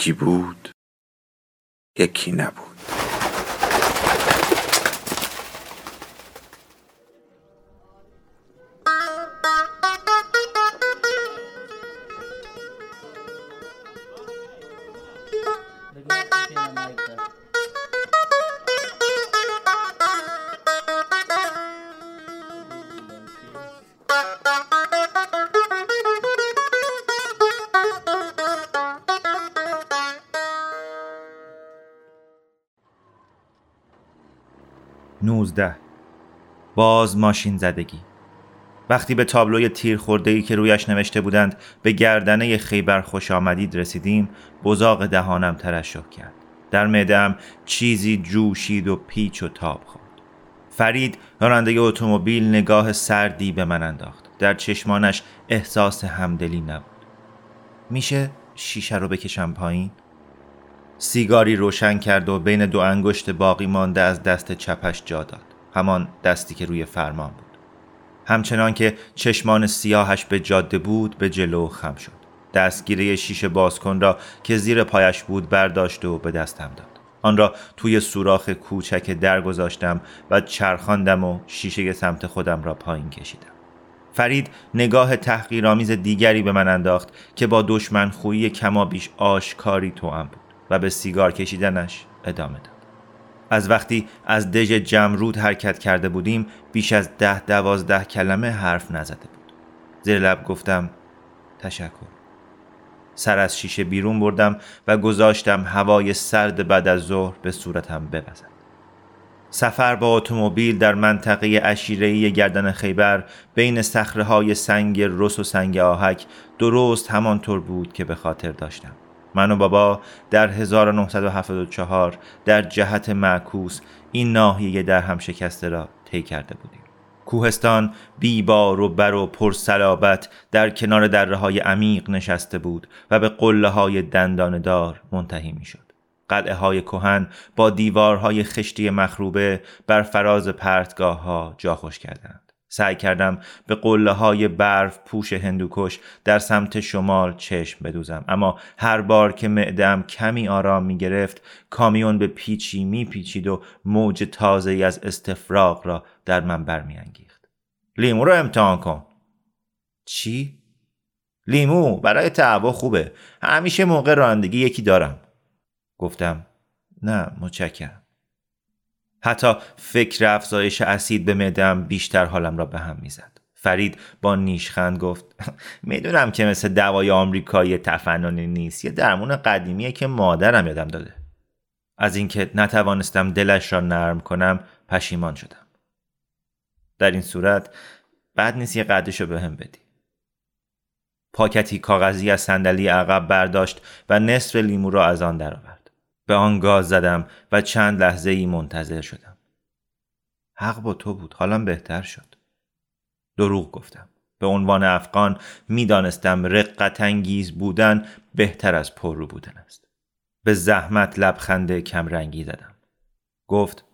یکی بود یکی نبود. باز ماشین زدگی. وقتی به تابلوی تیر ای که رویش نوشته بودند به گردنه خیبر خوش آمدید رسیدیم بزاق دهانم ترشح کرد. در معدهام چیزی جوشید و پیچ و تاب خورد. فرید راننده اتومبیل نگاه سردی به من انداخت. در چشمانش احساس همدلی نبود. میشه شیشه رو بکشم پایین؟ سیگاری روشن کرد و بین دو انگشت باقی مانده از دست چپش جا داد. همان دستی که روی فرمان بود. همچنان که چشمان سیاهش به جاده بود به جلو خم شد. دستگیره شیشه بازکن را که زیر پایش بود برداشت و به دستم داد. آن را توی سوراخ کوچک در گذاشتم و چرخاندم و شیشه سمت خودم را پایین کشیدم. فرید نگاه تحقیرآمیز دیگری به من انداخت که با دشمن خویی کما بیش آشکاری توام بود. و به سیگار کشیدنش ادامه داد. از وقتی از دژ جمرود حرکت کرده بودیم بیش از ده دوازده کلمه حرف نزده بود. زیر لب گفتم تشکر. سر از شیشه بیرون بردم و گذاشتم هوای سرد بعد از ظهر به صورتم بوزد. سفر با اتومبیل در منطقه اشیرهی گردن خیبر بین صخره های سنگ رس و سنگ آهک درست همانطور بود که به خاطر داشتم. من و بابا در 1974 در جهت معکوس این ناحیه در هم شکسته را طی کرده بودیم کوهستان بیبار و بر و پرسلابت در کنار دره های عمیق نشسته بود و به قله های دندان دار منتهی می شد. قلعه های کهن با دیوارهای خشتی مخروبه بر فراز پرتگاه ها جا خوش کردند. سعی کردم به قله های برف پوش هندوکش در سمت شمال چشم بدوزم. اما هر بار که معدم کمی آرام می گرفت کامیون به پیچی می پیچید و موج تازه از استفراغ را در من برمیانگیخت لیمو رو امتحان کن. چی؟ لیمو برای تعبا خوبه. همیشه موقع رانندگی یکی دارم. گفتم نه متشکرم. حتی فکر افزایش اسید به معدم بیشتر حالم را به هم می‌زد. فرید با نیشخند گفت می‌دونم که مثل دوای آمریکایی تفننی نیست یه درمون قدیمیه که مادرم یادم داده. از اینکه نتوانستم دلش را نرم کنم پشیمان شدم. در این صورت بعد نیست یه قدش رو به هم بدی. پاکتی کاغذی از صندلی عقب برداشت و نصف لیمو را از آن درآورد. به آن گاز زدم و چند لحظه ای منتظر شدم. حق با تو بود. حالا بهتر شد. دروغ گفتم. به عنوان افغان می‌دانستم رقت انگیز بودن بهتر از پررو بودن است. به زحمت لبخند کمرنگی زدم. گفت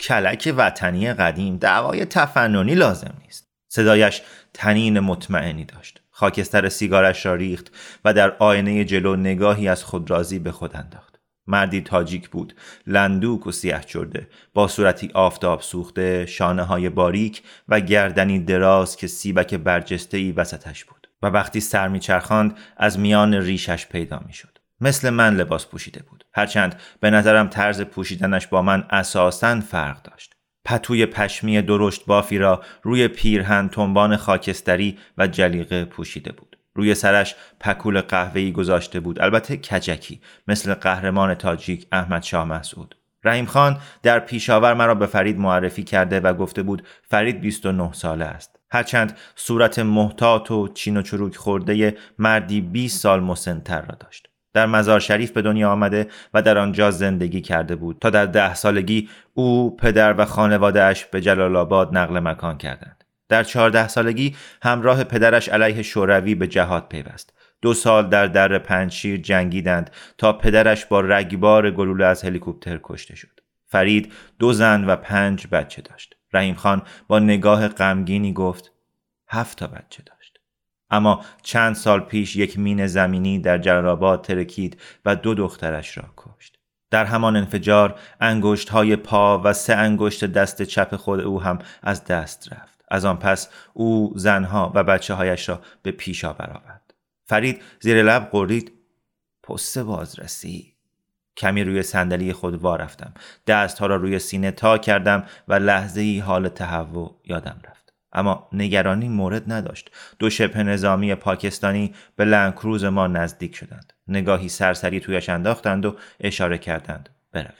کلک وطنی قدیم دعوای تفننی لازم نیست. صدایش تنین مطمئنی داشت. خاکستر سیگارش را ریخت و در آینه جلو نگاهی از خودرازی به خود انداخت. مردی تاجیک بود. لندوک و سیاه چرده. با صورتی آفتاب سوخته شانه های باریک و گردنی دراز که سیبک برجسته ای وسطش بود. و وقتی سر میچرخاند از میان ریشش پیدا می‌شد. مثل من لباس پوشیده بود. هرچند به نظرم طرز پوشیدنش با من اساسا فرق داشت. پتوی پشمی درشت بافی را روی پیرهن تنبان خاکستری و جلیقه پوشیده بود. روی سرش پکول قهوه‌ای گذاشته بود البته کجکی مثل قهرمان تاجیک احمد شاه مسعود رحیم خان در پیشاور مرا به فرید معرفی کرده و گفته بود فرید 29 ساله است هرچند صورت محتاط و چین و چروک خورده مردی 20 سال مسنتر را داشت. در مزار شریف به دنیا آمده و در آنجا زندگی کرده بود تا در ده سالگی او پدر و خانوادهش به جلال آباد نقل مکان کردند. در چهارده سالگی همراه پدرش علیه شوروی به جهاد پیوست. دو سال در در پنجشیر جنگیدند تا پدرش با رگبار گلوله از هلیکوپتر کشته شد. فرید دو زن و پنج بچه داشت. رحیم خان با نگاه غمگینی گفت هفت تا بچه داشت. اما چند سال پیش یک مین زمینی در جلالآباد ترکید و دو دخترش را کشت. در همان انفجار انگشت های پا و سه انگشت دست چپ خود او هم از دست رفت. از آن پس او زنها و بچه هایش را به پیشا برآورد. فرید زیر لب قرید پست بازرسی کمی روی صندلی خود وا رفتم. دستها را روی سینه تا کردم و لحظه ای حال تهوع یادم رفت. اما نگرانی مورد نداشت. دو شبه نظامی پاکستانی به لنکروز ما نزدیک شدند. نگاهی سرسری تویش انداختند و اشاره کردند برویم.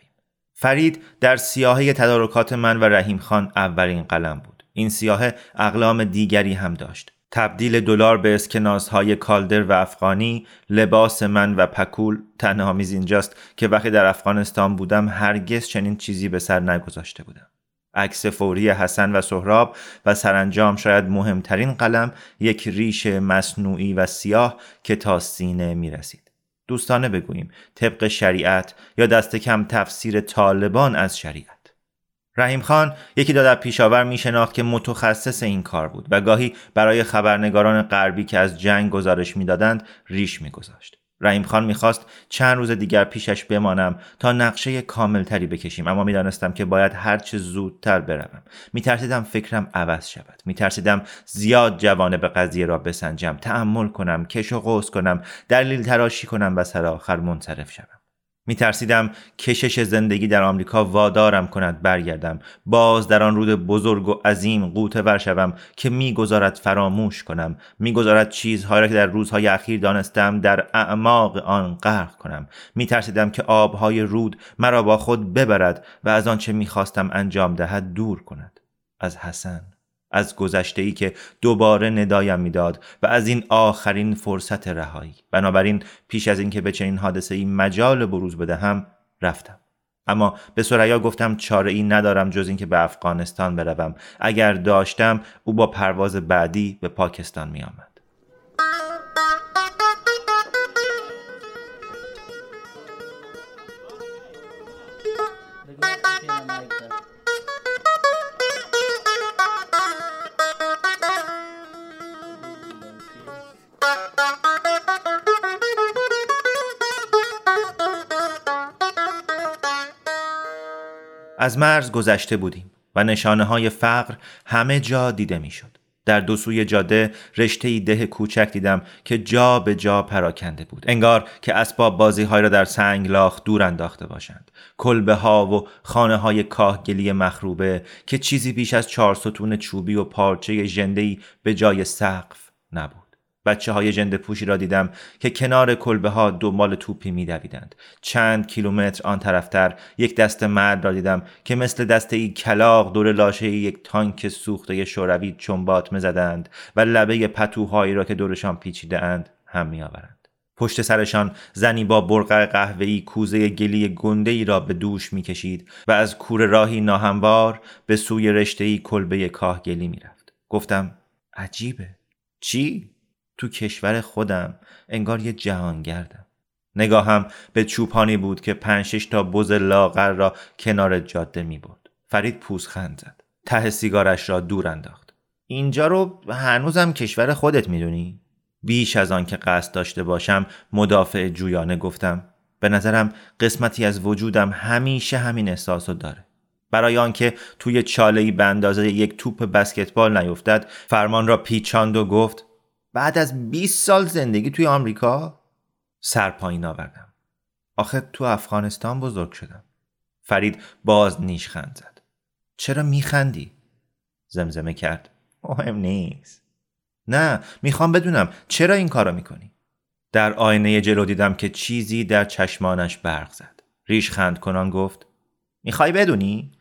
فرید در سیاهه تدارکات من و رحیم خان اولین قلم بود. این سیاهه اقلام دیگری هم داشت تبدیل دلار به اسکناسهای کالدر و افغانی لباس من و پکول تنها میز اینجاست که وقتی در افغانستان بودم هرگز چنین چیزی به سر نگذاشته بودم عکس فوری حسن و سهراب و سرانجام شاید مهمترین قلم یک ریش مصنوعی و سیاه که تا سینه می رسید. دوستانه بگوییم طبق شریعت یا دست کم تفسیر طالبان از شریعت. رحیم خان یکی داد پیشاور می شناخت که متخصص این کار بود و گاهی برای خبرنگاران غربی که از جنگ گزارش می‌دادند ریش میگذاشت. رحیم خان می‌خواست چند روز دیگر پیشش بمانم تا نقشه کاملتری بکشیم اما می‌دانستم که باید هرچه زودتر بروم. میترسیدم فکرم عوض شود. میترسیدم زیاد جوانه به قضیه را بسنجم. تحمل کنم کش و قوس کنم دلیل تراشی کنم و سر آخر منصرف شوم. می ترسیدم کشش زندگی در آمریکا وادارم کند برگردم. باز در آن رود بزرگ و عظیم قوطه ور شوم که می‌گذارد فراموش کنم. می‌گذارد چیزهایی را که در روزهای اخیر دانستم در اعماق آن غرق کنم. می ترسیدم که آبهای رود مرا با خود ببرد و از آنچه می‌خواستم انجام دهد دور کند. از حسن. از گذشته ای که دوباره ندایم می‌داد و از این آخرین فرصت رهایی. بنابراین پیش از اینکه به چنین حادثه ای مجال بروز بدهم رفتم. اما به سریا گفتم چاره ای ندارم جز اینکه به افغانستان بروم. اگر داشتم او با پرواز بعدی به پاکستان می آمد. از مرز گذشته بودیم و نشانه های فقر همه جا دیده می‌شد. در دو سوی جاده رشته ده کوچک دیدم که جا به جا پراکنده بود. انگار که اسباب بازی های را در سنگ لاخ دور انداخته باشند. کلبه ها و خانه های کاهگلی مخروبه که چیزی بیش از چهار ستون چوبی و پارچه ژنده‌ای به جای سقف نبود. بچه های جند پوشی را دیدم که کنار کلبه ها دنبال توپی می دویدند. چند کیلومتر آن طرفتر یک دست مرد را دیدم که مثل دسته ای کلاق دور لاشه یک تانک سوخته شوروی چنبات زدند و لبه پتوهایی را که دورشان پیچیده اند هم می آورند. پشت سرشان زنی با برقع قهوه‌ای کوزه گلی گنده ای را به دوش می‌کشید و از کور راهی ناهموار به سوی رشته کلبه کاهگلی می‌رفت. گفتم عجیبه. چی؟ تو کشور خودم انگار یه جهانگردم. نگاهم به چوپانی بود که پنجشش تا بز لاغر را کنار جاده می بود. فرید پوزخند زد. ته سیگارش را دور انداخت. اینجا رو هنوزم کشور خودت می‌دونی؟ بیش از آن که قصد داشته باشم مدافع جویانه گفتم. به نظرم قسمتی از وجودم همیشه همین احساس داره. برای آنکه توی چاله به اندازه یک توپ بسکتبال نیفتد فرمان را پیچاند و گفت بعد از 20 سال زندگی توی آمریکا سر پایین آوردم. آخه تو افغانستان بزرگ شدم. فرید باز نیشخند زد. چرا میخندی؟ زمزمه کرد. مهم نیست. نه می‌خوام بدونم چرا این کارو می‌کنی؟ در آینه جلو دیدم که چیزی در چشمانش برق زد. ریش خند کنان گفت می‌خوای بدونی؟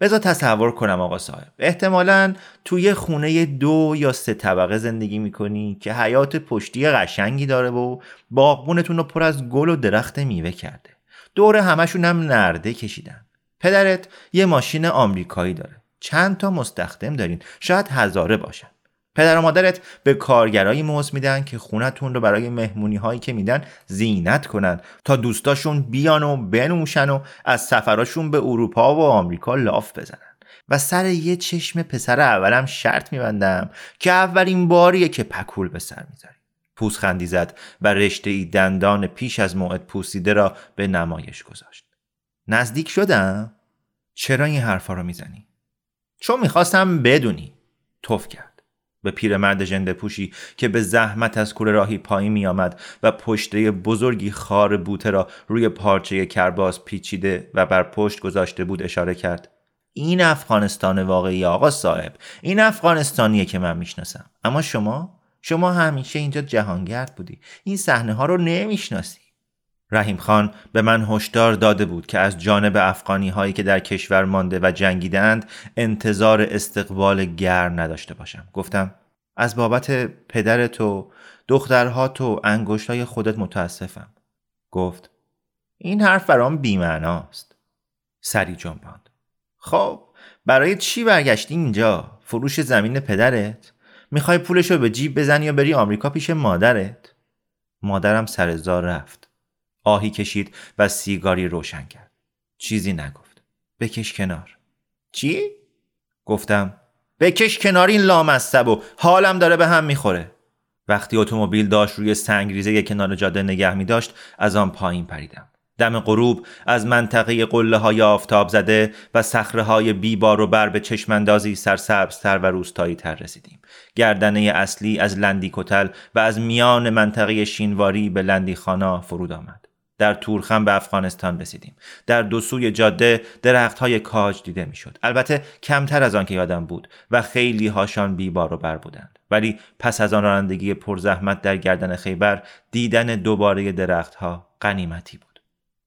بذار تصور کنم آقا صاحب. احتمالا توی خونه دو یا سه طبقه زندگی می‌کنی که حیات پشتی قشنگی داره و باغبونتون رو پر از گل و درخت میوه کرده. دور همشون هم نرده کشیدن. پدرت یه ماشین آمریکایی داره. چند تا مستخدم دارین. شاید هزاره باشن. پدر و مادرت به کارگرایی موز میدن که خونتون رو برای مهمونی هایی که میدن زینت کنن تا دوستاشون بیان و بنوشن و از سفراشون به اروپا و آمریکا لاف بزنن. و سر یه چشم پسر اولم شرط میبندم که اولین باریه که پکول به سر می‌ذاری. پوزخندی زد و رشته ای دندان پیش از موعد پوسیده را به نمایش گذاشت. نزدیک شدم؟ چرا این حرفا رو می‌زنی؟ چون می‌خواستم بدونی. توف کرد. به پیرمرد ژنده پوشی که به زحمت از کوره راهی پایین می آمد و پشته بزرگی خار بوته را روی پارچه کرباس پیچیده و بر پشت گذاشته بود اشاره کرد. این افغانستان واقعی آقا صاحب. این افغانستانیه که من می‌شناسم. اما شما شما همیشه اینجا جهانگرد بودی. این صحنه ها رو نمی‌شناسی. رحیم خان به من هشدار داده بود که از جانب افغانی هایی که در کشور مانده و جنگیدند انتظار استقبال گرم نداشته باشم. گفتم از بابت پدر تو دخترها تو انگشتای خودت متاسفم. گفت این حرف برام بیمعناست. سری جنباند. خب برای چی برگشتی اینجا؟ فروش زمین پدرت؟ می‌خوای پولشو به جیب بزنی یا بری آمریکا پیش مادرت؟ مادرم سر رفت. آهی کشید و سیگاری روشن کرد. چیزی نگفت. بکش کنار. چی؟ گفتم بکش کنار این لامصب و حالم داره به هم می‌خوره. وقتی اتومبیل داشت روی سنگریزه کنار جاده نگه می داشت از آن پایین پریدم. دم غروب از منطقه قله های آفتاب زده و سخره های بیبار و بر به چشمندازی سرسبزتر و روستایی تر رسیدیم. گردنه اصلی از لندی کتل و از میان منطقه شینواری به لندی خانا فرود آمد. در تورخم به افغانستان رسیدیم در دو سوی جاده درخت های کاج دیده می‌شد البته کمتر از آن که یادم بود و خیلی هاشان بیبار و بر بودند ولی پس از آن رانندگی پرزحمت در گردن خیبر دیدن دوباره درختها غنیمتی بود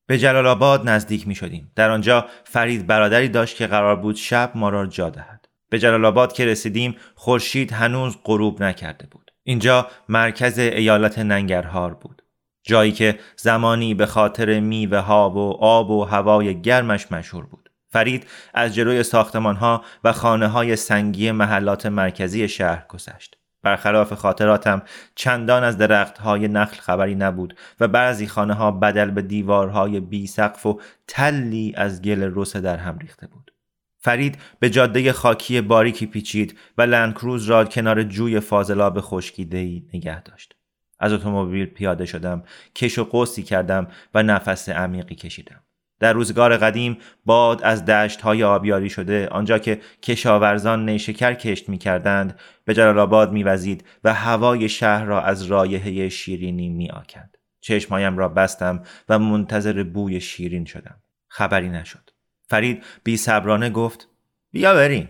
به جلال آباد نزدیک می شدیم. در آنجا فرید برادری داشت که قرار بود شب ما را جا دهد. به جلال آباد که رسیدیم خورشید هنوز غروب نکرده بود. اینجا مرکز ایالت ننگرهار بود. جایی که زمانی به خاطر میوه ها و آب و هوای گرمش مشهور بود. فرید از جلوی ساختمان ها و خانه های سنگی محلات مرکزی شهر گذشت. برخلاف خاطراتم چندان از درخت های نخل خبری نبود و بعضی خانه ها بدل به دیوارهای بی سقف و تلی از گل رس در هم ریخته بود. فرید به جاده خاکی باریکی پیچید و لندکروز را کنار جوی فاضلاب خشکیده‌ای نگه داشت. از اتومبیل پیاده شدم کش و قوسی کردم و نفس عمیقی کشیدم در روزگار قدیم باد از دشت های آبیاری شده آنجا که کشاورزان نیشکر کشت می کردند به جلال آباد می وزید و هوای شهر را از رایحه شیرینی می آکند. چشمایم را بستم و منتظر بوی شیرین شدم. خبری نشد. فرید بی گفت بیا بریم.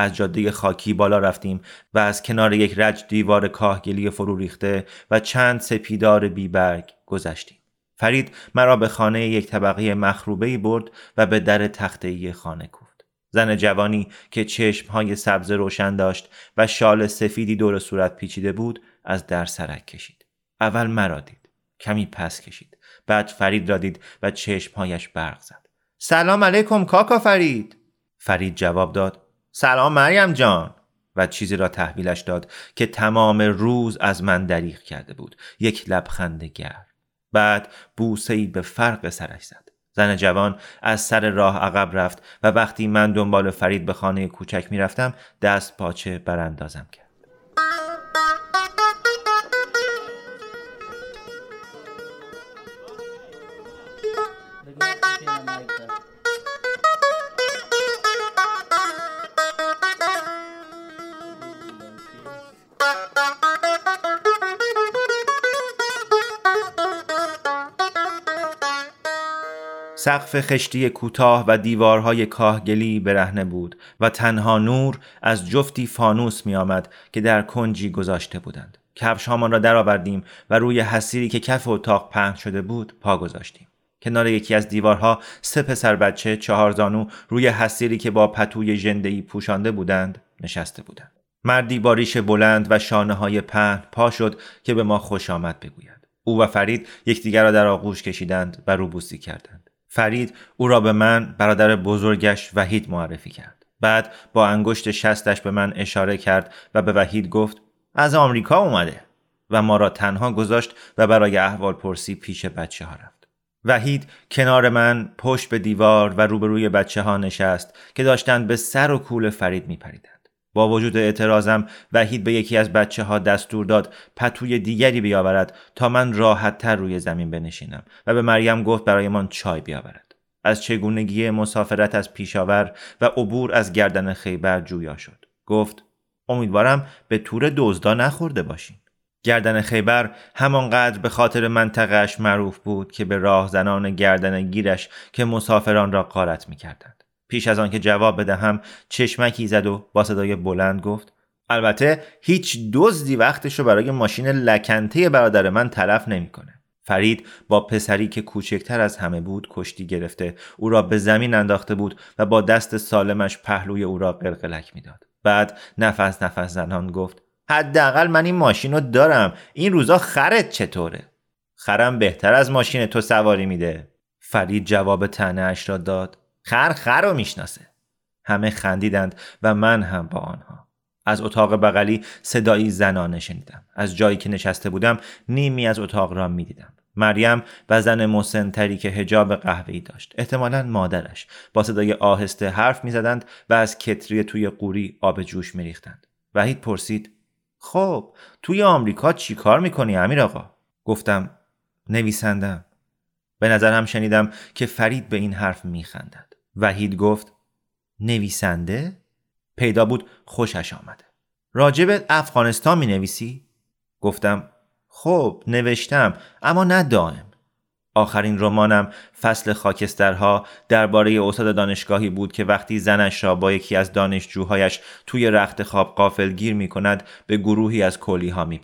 از جاده خاکی بالا رفتیم و از کنار یک رج دیوار کاهگلی فرو ریخته و چند سپیدار بیبرگ گذشتیم. فرید مرا به خانه یک طبقه مخروبه برد و به در تخته خانه کوفت. زن جوانی که چشمهای سبز روشن داشت و شال سفیدی دور صورت پیچیده بود از در سرک کشید. اول مرا دید. کمی پس کشید. بعد فرید را دید و چشمهایش برق زد. سلام علیکم کاکا فرید. فرید جواب داد سلام مریم جان. و چیزی را تحویلش داد که تمام روز از من دریغ کرده بود. یک لبخند گرم. بعد بوسه ای به فرق سرش زد. زن جوان از سر راه عقب رفت و وقتی من دنبال فرید به خانه کوچک می‌رفتم دست پاچه براندازم کرد. سقف خشتی کوتاه و دیوارهای کاهگلی برهنه بود و تنها نور از جفتی فانوس می آمد که در کنجی گذاشته بودند. کفش را درآوردیم و روی حسیری که کف اتاق پهن شده بود پا گذاشتیم. کنار یکی از دیوارها سه پسر بچه چهار زانو روی حسیری که با پتوی ژنده‌ای پوشانده بودند نشسته بودند. مردی با ریش بلند و شانه های پهن پا شد که به ما خوش آمد بگوید. او و فرید یکدیگر را در آغوش کشیدند و روبوسی کردند. فرید او را به من برادر بزرگش وحید معرفی کرد. بعد با انگشت شستش به من اشاره کرد و به وحید گفت از آمریکا اومده و ما را تنها گذاشت و برای احوال پرسی پیش بچه ها رفت. وحید کنار من پشت به دیوار و روبروی بچه ها نشست که داشتند به سر و کول فرید می پریدند. با وجود اعتراضم وحید به یکی از بچه ها دستور داد پتوی دیگری بیاورد تا من راحت تر روی زمین بنشینم و به مریم گفت برایمان چای بیاورد. از چگونگی مسافرت از پیشاور و عبور از گردن خیبر جویا شد. گفت امیدوارم به تور دزدا نخورده باشین. گردن خیبر همانقدر به خاطر منطقهش معروف بود که به راهزنان گردن گیرش که مسافران را قارت می کردند. پیش از آنکه جواب بدهم چشمکی زد و با صدای بلند گفت البته هیچ دزدی وقتش رو برای ماشین لکنته برادر من تلف نمی‌کنه. فرید با پسری که کوچکتر از همه بود کشتی گرفته او را به زمین انداخته بود و با دست سالمش پهلوی او را قلقلک می‌داد. بعد نفس نفس زنان گفت حداقل من این ماشین رو دارم. این روزا خرت چطوره؟ خرم بهتر از ماشین تو سواری میده. فرید جواب تنه اش را داد. خر خر رو می‌شناسه. همه خندیدند و من هم با آنها. از اتاق بغلی صدایی زنانه شنیدم. از جایی که نشسته بودم نیمی از اتاق را می‌دیدم. مریم و زن مسنتری که هجاب قهوه‌ای داشت. احتمالا مادرش. با صدای آهسته حرف می‌زدند و از کتری توی قوری آب جوش میریختند. وحید پرسید خب توی آمریکا چی کار می‌کنی امیر آقا؟ گفتم نویسندم به نظر هم شنیدم که فرید به این حرف میخندد. وحید گفت نویسنده؟ پیدا بود خوشش آمده راجب افغانستان می نویسی؟ گفتم خب نوشتم اما نه دائم آخرین رمانم فصل خاکسترها درباره استاد دانشگاهی بود که وقتی زنش را با یکی از دانشجوهایش توی رخت خواب قافل گیر می کند به گروهی از کلی ها می.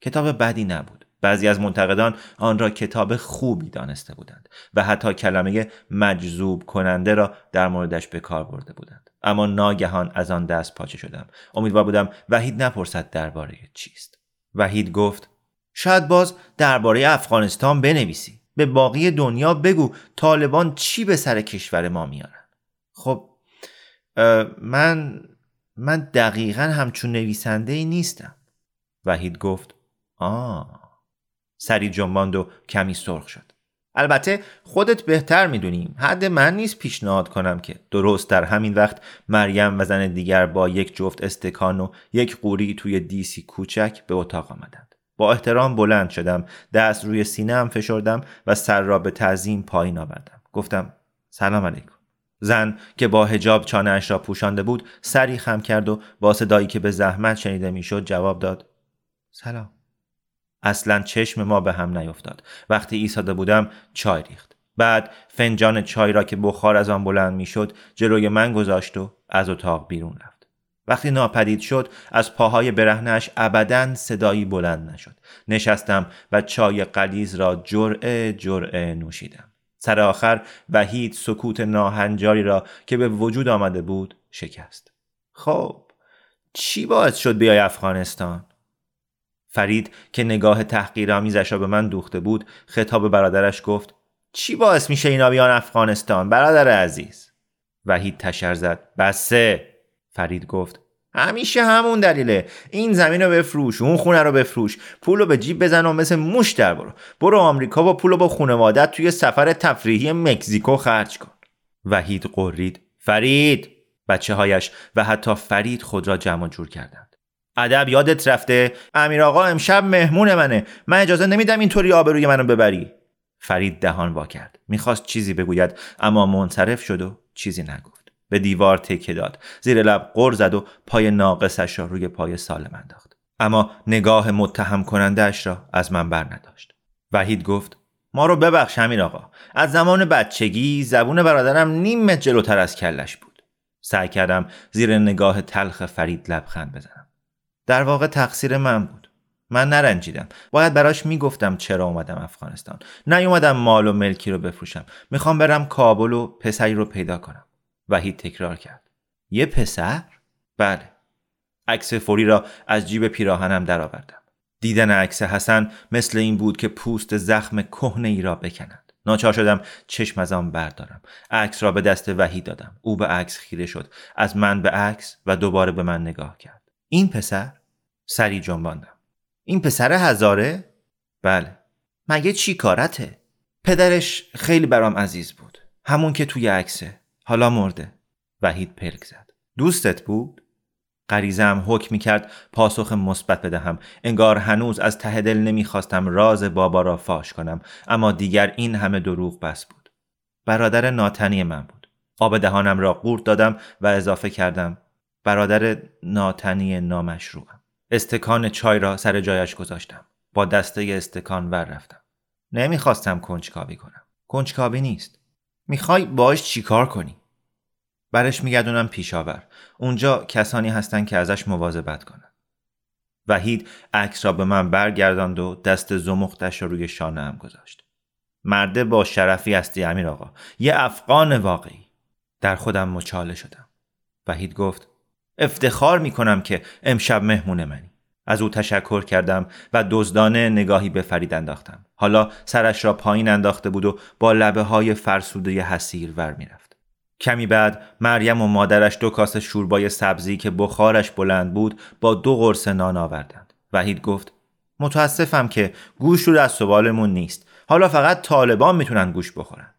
کتاب بدی نبود. بعضی از منتقدان آن را کتاب خوبی دانسته بودند و حتی کلمه مجذوب کننده را در موردش به کار برده بودند. اما ناگهان از آن دست پاچه شدم. امیدوار بودم وحید نپرسد درباره چیست. وحید گفت شاید باز درباره افغانستان بنویسی. به باقی دنیا بگو طالبان چی به سر کشور ما میارن خب من من دقیقا همچون نویسنده ای نیستم وحید گفت آه سری جنباند و کمی سرخ شد. البته خودت بهتر می‌دونیم حد من نیست پیشنهاد کنم که درست در همین وقت مریم و زن دیگر با یک جفت استکان و یک قوری توی دیسی کوچک به اتاق آمدند. با احترام بلند شدم دست روی سینه هم فشردم و سر را به تعظیم پایین آوردم. گفتم سلام علیکم. زن که با هجاب چانهاش را پوشانده بود سری خم کرد و با صدایی که به زحمت شنیده می‌شد جواب داد سلام. اصلا چشم ما به هم نیفتاد. وقتی ایستاده بودم چای ریخت. بعد فنجان چای را که بخار از آن بلند می‌شد جلوی من گذاشت و از اتاق بیرون رفت. وقتی ناپدید شد از پاهای برهنش ابدا صدایی بلند نشد. نشستم و چای قلیز را جرعه جرعه نوشیدم. سر آخر وحید سکوت ناهنجاری را که به وجود آمده بود شکست. خب چی باعث شد بیای افغانستان؟ فرید که نگاه تحقیرآمیزش را به من دوخته بود خطاب برادرش گفت چی باعث میشه اینا بیان افغانستان برادر عزیز؟ وحید تشر زد بسه. فرید گفت همیشه همون دلیله. این زمین رو بفروش اون خونه رو بفروش. پول رو به جیب بزن و مثل موش در برو. برو آمریکا با پول با خونوادت توی سفر تفریحی مکزیکو خرج کن. وحید قرید. فرید! بچه هایش و حتی فرید خود را جمع جور کردند. ادب یادت رفته؟ امیر آقا امشب مهمون منه. من اجازه نمیدم اینطوری آبروی منو ببری. فرید دهان وا کرد. می‌خواست چیزی بگوید اما منصرف شد و چیزی نگفت. به دیوار تکه داد. زیر لب غر زد و پای ناقصش را روی پای سالم انداخت. اما نگاه متهم کنندهش را از من بر نداشت. وحید گفت ما رو ببخش همین آقا. از زمان بچگی زبون برادرم نیم متر جلوتر از کلش بود. سعی کردم زیر نگاه تلخ فرید لبخند بزنم. در واقع تقصیر من بود. من نرنجیدم. باید براش می‌گفتم چرا اومدم افغانستان. نیومدم مال و ملکی رو بفروشم. می‌خوام برم کابل و پسری رو پیدا کنم. وحید تکرار کرد. یه پسر؟ بله. عکس فوری را از جیب پیراهنم درآوردم. دیدن عکس حسن مثل این بود که پوست زخم کهنه ای را بکند. ناچار شدم چشم از آن بردارم. عکس را به دست وحید دادم. او به عکس خیره شد. از من به عکس و دوباره به من نگاه کرد. این پسر سری جنباندم. این پسر هزاره؟ بله. مگه چی کارته؟ پدرش خیلی برام عزیز بود. همون که توی عکسه. حالا مرده. وحید پلک زد. دوستت بود؟ غریزم حکم کرد پاسخ مثبت بدهم. انگار هنوز از ته دل نمی‌خواستم راز بابا را فاش کنم. اما دیگر این همه دروغ بس بود. برادر ناتنی من بود. آب دهانم را قورت دادم و اضافه کردم. برادر ناتنی نامشروعم. استکان چای را سر جایش گذاشتم. با دسته استکان ور رفتم. نمی‌خواستم کنجکاوی کنم. کنجکاوی نیست. می‌خوای باش چیکار کنی؟ برش میگردونم پیشاور اونجا کسانی هستند که ازش مواظبت کنن. وحید عکس را به من برگرداند و دست زمختش را روی شانه هم گذاشت. مرده با شرفی هستی امیر آقا. یه افغان واقعی. در خودم مچاله شدم. وحید گفت افتخار می‌کنم که امشب مهمون منی از او تشکر کردم و دزدانه نگاهی به فرید انداختم حالا سرش را پایین انداخته بود و با لبه های فرسوده حسیر ور می‌رفت کمی بعد مریم و مادرش دو کاسه شوربای سبزی که بخارش بلند بود با دو قرص نان آوردند. وحید گفت متاسفم که گوش رو از سوالمون نیست. حالا فقط طالبان می‌تونن گوش بخورن.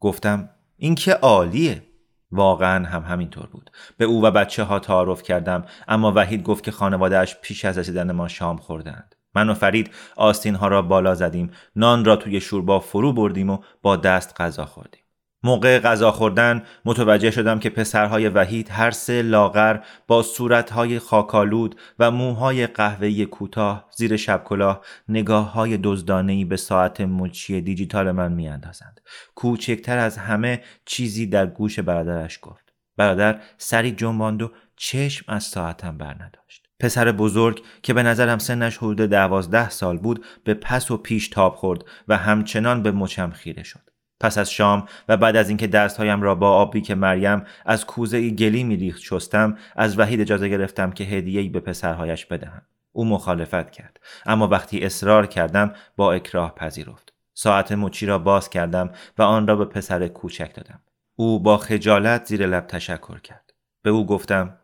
گفتم این که عالیه. واقعا هم همینطور بود. به او و بچه ها تعارف کردم اما وحید گفت که خانوادهش پیش از رسیدن ما شام خوردند. من و فرید آستین ها را بالا زدیم، نان را توی شوربا فرو بردیم و با دست غذا خوردیم. موقع غذا خوردن متوجه شدم که پسرهای وحید هر سه لاغر با صورتهای خاکالود و موهای قهوه‌ای کوتاه زیر شب کلاه نگاه های دزدانهی به ساعت مچی دیجیتال من میاندازند. کوچکتر از همه چیزی در گوش برادرش گفت. برادر سری جنباند و چشم از ساعتم بر نداشت. پسر بزرگ که به نظرم سنش حدود دوازده سال بود به پس و پیش تاب خورد و همچنان به مچم خیره شد. پس از شام و بعد از اینکه دستهایم را با آبی که مریم از کوزه گلی میریخت شستم از وحید اجازه گرفتم که هدیه‌ای به پسرهایش بدهم. او مخالفت کرد. اما وقتی اصرار کردم با اکراه پذیرفت. ساعت مچی را باز کردم و آن را به پسر کوچک دادم. او با خجالت زیر لب تشکر کرد. به او گفتم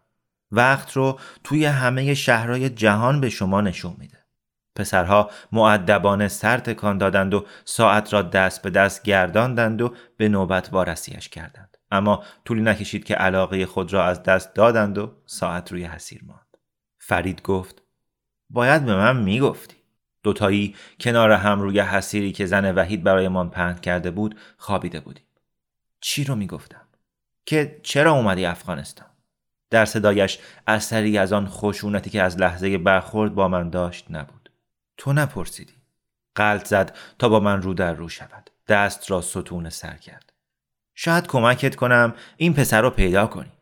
وقت رو توی همه شهرهای جهان به شما نشون میده. پسرها معدبانه سر تکان دادند و ساعت را دست به دست گرداندند و به نوبت وارسیش کردند. اما طولی نکشید که علاقه خود را از دست دادند و ساعت روی حسیر ماند. فرید گفت باید به من می‌گفتی. دوتایی کنار هم روی حسیری که زن وحید برایمان پهن کرده بود خوابیده بودیم. چی رو می‌گفتم؟ که چرا اومدی افغانستان؟ در صدایش اثری از آن خشونتی که از لحظه برخورد با من داشت نبود. تو نپرسیدی. قلط زد تا با من رو در رو شود. دست را ستون سر کرد. شاید کمکت کنم این پسر رو پیدا کنی.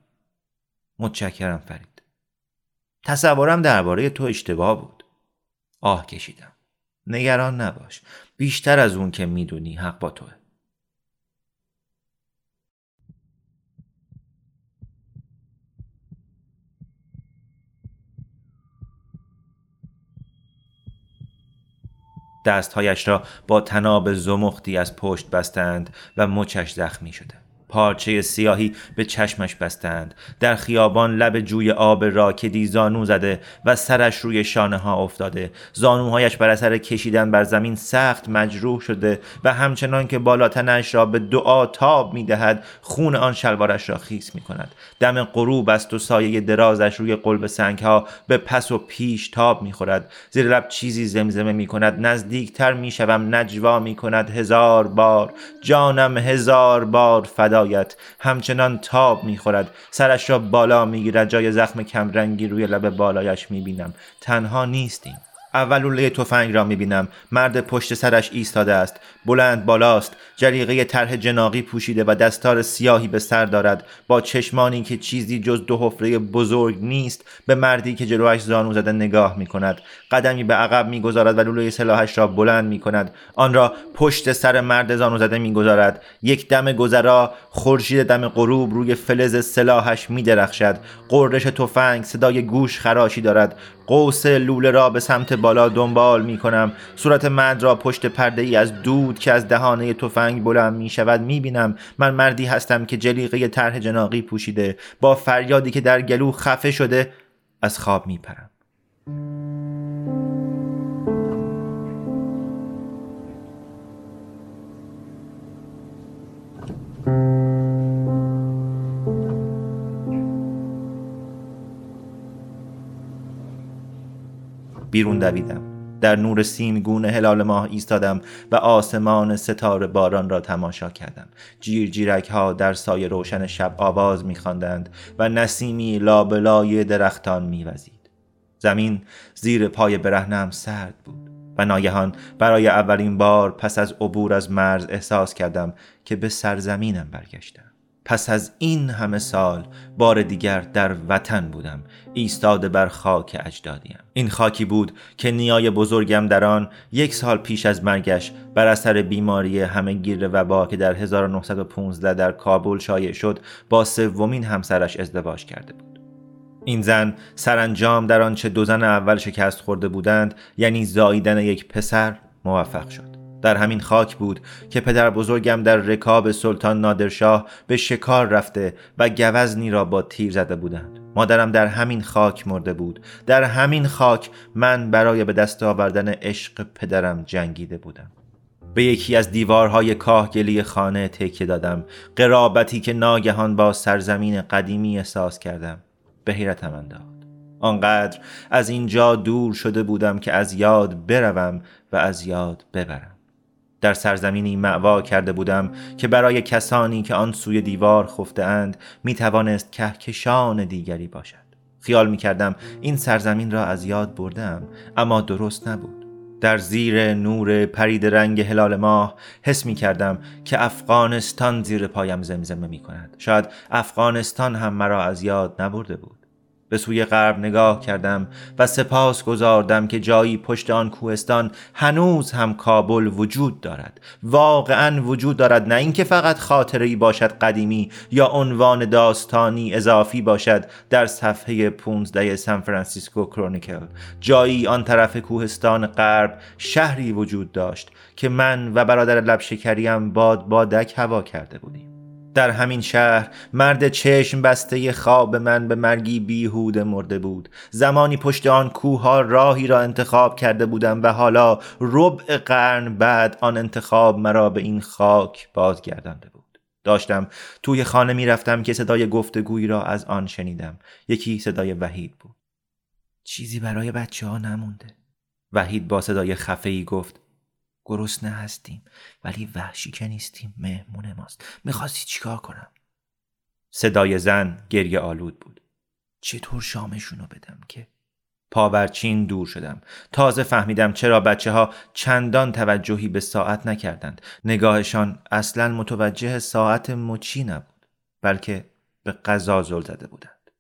متشکرم فرید. تصورم درباره تو اشتباه بود. آه کشیدم. نگران نباش. بیشتر از اون که می‌دونی حق با توه. دستهایش را با تناب زمختی از پشت بستند و مچش زخمی شده. پارچه سیاهی به چشمش بستند. در خیابان لب جوی آب راکدی زانو زده و سرش روی شانه ها افتاده. زانوهایش بر اثر کشیدن بر زمین سخت مجروح شده و همچنان که بالاتنش را به دعا تاب می دهد خون آن شلوارش را خیس می کند دم غروب است و سایه درازش روی قلب سنگ ها به پس و پیش تاب می خورد زیر لب چیزی زمزمه می کند نزدیکتر می شوم نجوا می کند هزار بار جانم هزار بار فدا همچنان تاب می‌خورد. سرش را بالا می‌گیرد. جای زخم کمرنگی روی لب بالایش می‌بینم. تنها نیستیم. اول لوله تفنگ را می‌بینم. مرد پشت سرش ایستاده است. بلند بالاست. جریقه طرح جناقی پوشیده و دستار سیاهی به سر دارد. با چشمانی که چیزی جز دو حفره بزرگ نیست به مردی که جلویش زانو زده نگاه می‌کند. قدمی به عقب می‌گذارد و لوله سلاحش را بلند می‌کند. آن را پشت سر مرد زانو زده می‌گذارد. یک دم گذرا خورشید دم غروب روی فلز سلاحش میدرخشد. قررش تفنگ صدای گوش خراشی دارد. قوس لوله را به سمت بالا دنبال می کنم صورت مرد را پشت پرده ای از دود که از دهانه تفنگ بلند می شود می بینم من مردی هستم که جلیقه طرح جناقی پوشیده. با فریادی که در گلو خفه شده از خواب می پرم. بیرون دویدم. در نور سیمگون هلال ماه ایستادم و آسمان ستاره باران را تماشا کردم. جیر جیرک ها در سایه روشن شب آواز میخواندند و نسیمی لابلای درختان میوزید. زمین زیر پای برهنم سرد بود و ناگهان برای اولین بار پس از عبور از مرز احساس کردم که به سرزمینم برگشتم. پس از این همه سال بار دیگر در وطن بودم ایستاده بر خاک اجدادیم. این خاکی بود که نیای بزرگم در آن یک سال پیش از مرگش بر اثر بیماری همه گیر وبا که در 1915 در کابل شایع شد با سومین همسرش ازدواج کرده بود. این زن سرانجام در آنچه دو زن اول شکست خورده بودند یعنی زاییدن یک پسر موفق شد. در همین خاک بود که پدر بزرگم در رکاب سلطان نادرشاه به شکار رفته و گوزنی را با تیر زده بودند. مادرم در همین خاک مرده بود. در همین خاک من برای به دست آوردن عشق پدرم جنگیده بودم. به یکی از دیوارهای کاهگلی خانه تکیه دادم. قرابتی که ناگهان با سرزمین قدیمی احساس کردم. به حیرتم انداخت. آنقدر از اینجا دور شده بودم که از یاد بروم و از یاد ببرم. در سرزمینی معوا کرده بودم که برای کسانی که آن سوی دیوار خفته اند می توانست کهکشان دیگری باشد. خیال می کردم این سرزمین را از یاد بردم اما درست نبود. در زیر نور پرید رنگ هلال ماه حس می کردم که افغانستان زیر پایم زمزمه می کند شاید افغانستان هم مرا از یاد نبرده بود. به سوی غرب نگاه کردم و سپاس گذاردم که جایی پشت آن کوهستان هنوز هم کابل وجود دارد. واقعا وجود دارد نه اینکه فقط خاطره باشد قدیمی یا عنوان داستانی اضافی باشد در صفحه 15 سان فرانسیسکو کرونیکل. جایی آن طرف کوهستان غرب شهری وجود داشت که من و برادر لب شکریم باد بادک هوا کرده بودیم. در همین شهر مرد چشم بسته خواب من به مرگی بیهود مرده بود. زمانی پشت آن کوه راهی را انتخاب کرده بودم و حالا ربع قرن بعد آن انتخاب مرا به این خاک بازگردانده بود. داشتم توی خانه می‌رفتم که صدای گفتگویی را از آن شنیدم. یکی صدای وحید بود. چیزی برای بچه ها نمونده. وحید با صدای خفه گفت گرسنه هستیم ولی وحشی که نیستیم مهمون ماست. می‌خواستی چیکار کنم؟ صدای زن گریه آلود بود. چطور شامشونو بدم که؟ پاورچین دور شدم. تازه فهمیدم چرا بچه ها چندان توجهی به ساعت نکردند. نگاهشان اصلا متوجه ساعت مچی نبود بلکه به قضا زل زده بودند.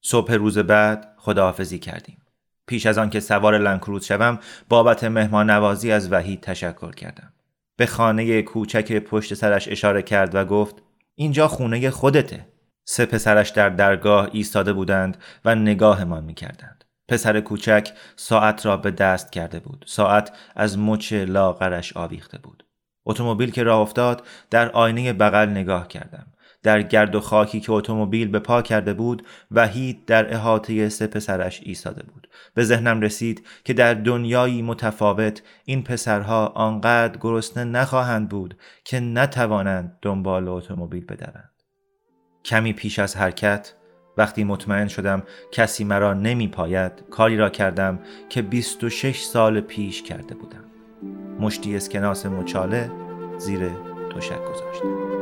صبح روز بعد خداحافظی کردیم. پیش از آنکه سوار لنکروز شوم بابت مهمان نوازی از وحید تشکر کردم. به خانه کوچک پشت سرش اشاره کرد و گفت اینجا خونه خودته. سه پسرش در درگاه ایستاده بودند و نگاهمان می‌کردند. پسر کوچک ساعت را به دست کرده بود. ساعت از مچ لاغرش آویخته بود. اتومبیل که راه افتاد در آینه بغل نگاه کردم. در گرد و خاکی که اتومبیل به پا کرده بود وحید در احاطه سه پسرش ایستاده بود. به ذهنم رسید که در دنیایی متفاوت این پسرها آنقدر گرسنه نخواهند بود که نتوانند دنبال اتومبیل بدوند. کمی پیش از حرکت وقتی مطمئن شدم کسی مرا نمی پاید کاری را کردم که 26 سال پیش کرده بودم. مشتی اسکناس مچاله زیر تشک گذاشتم.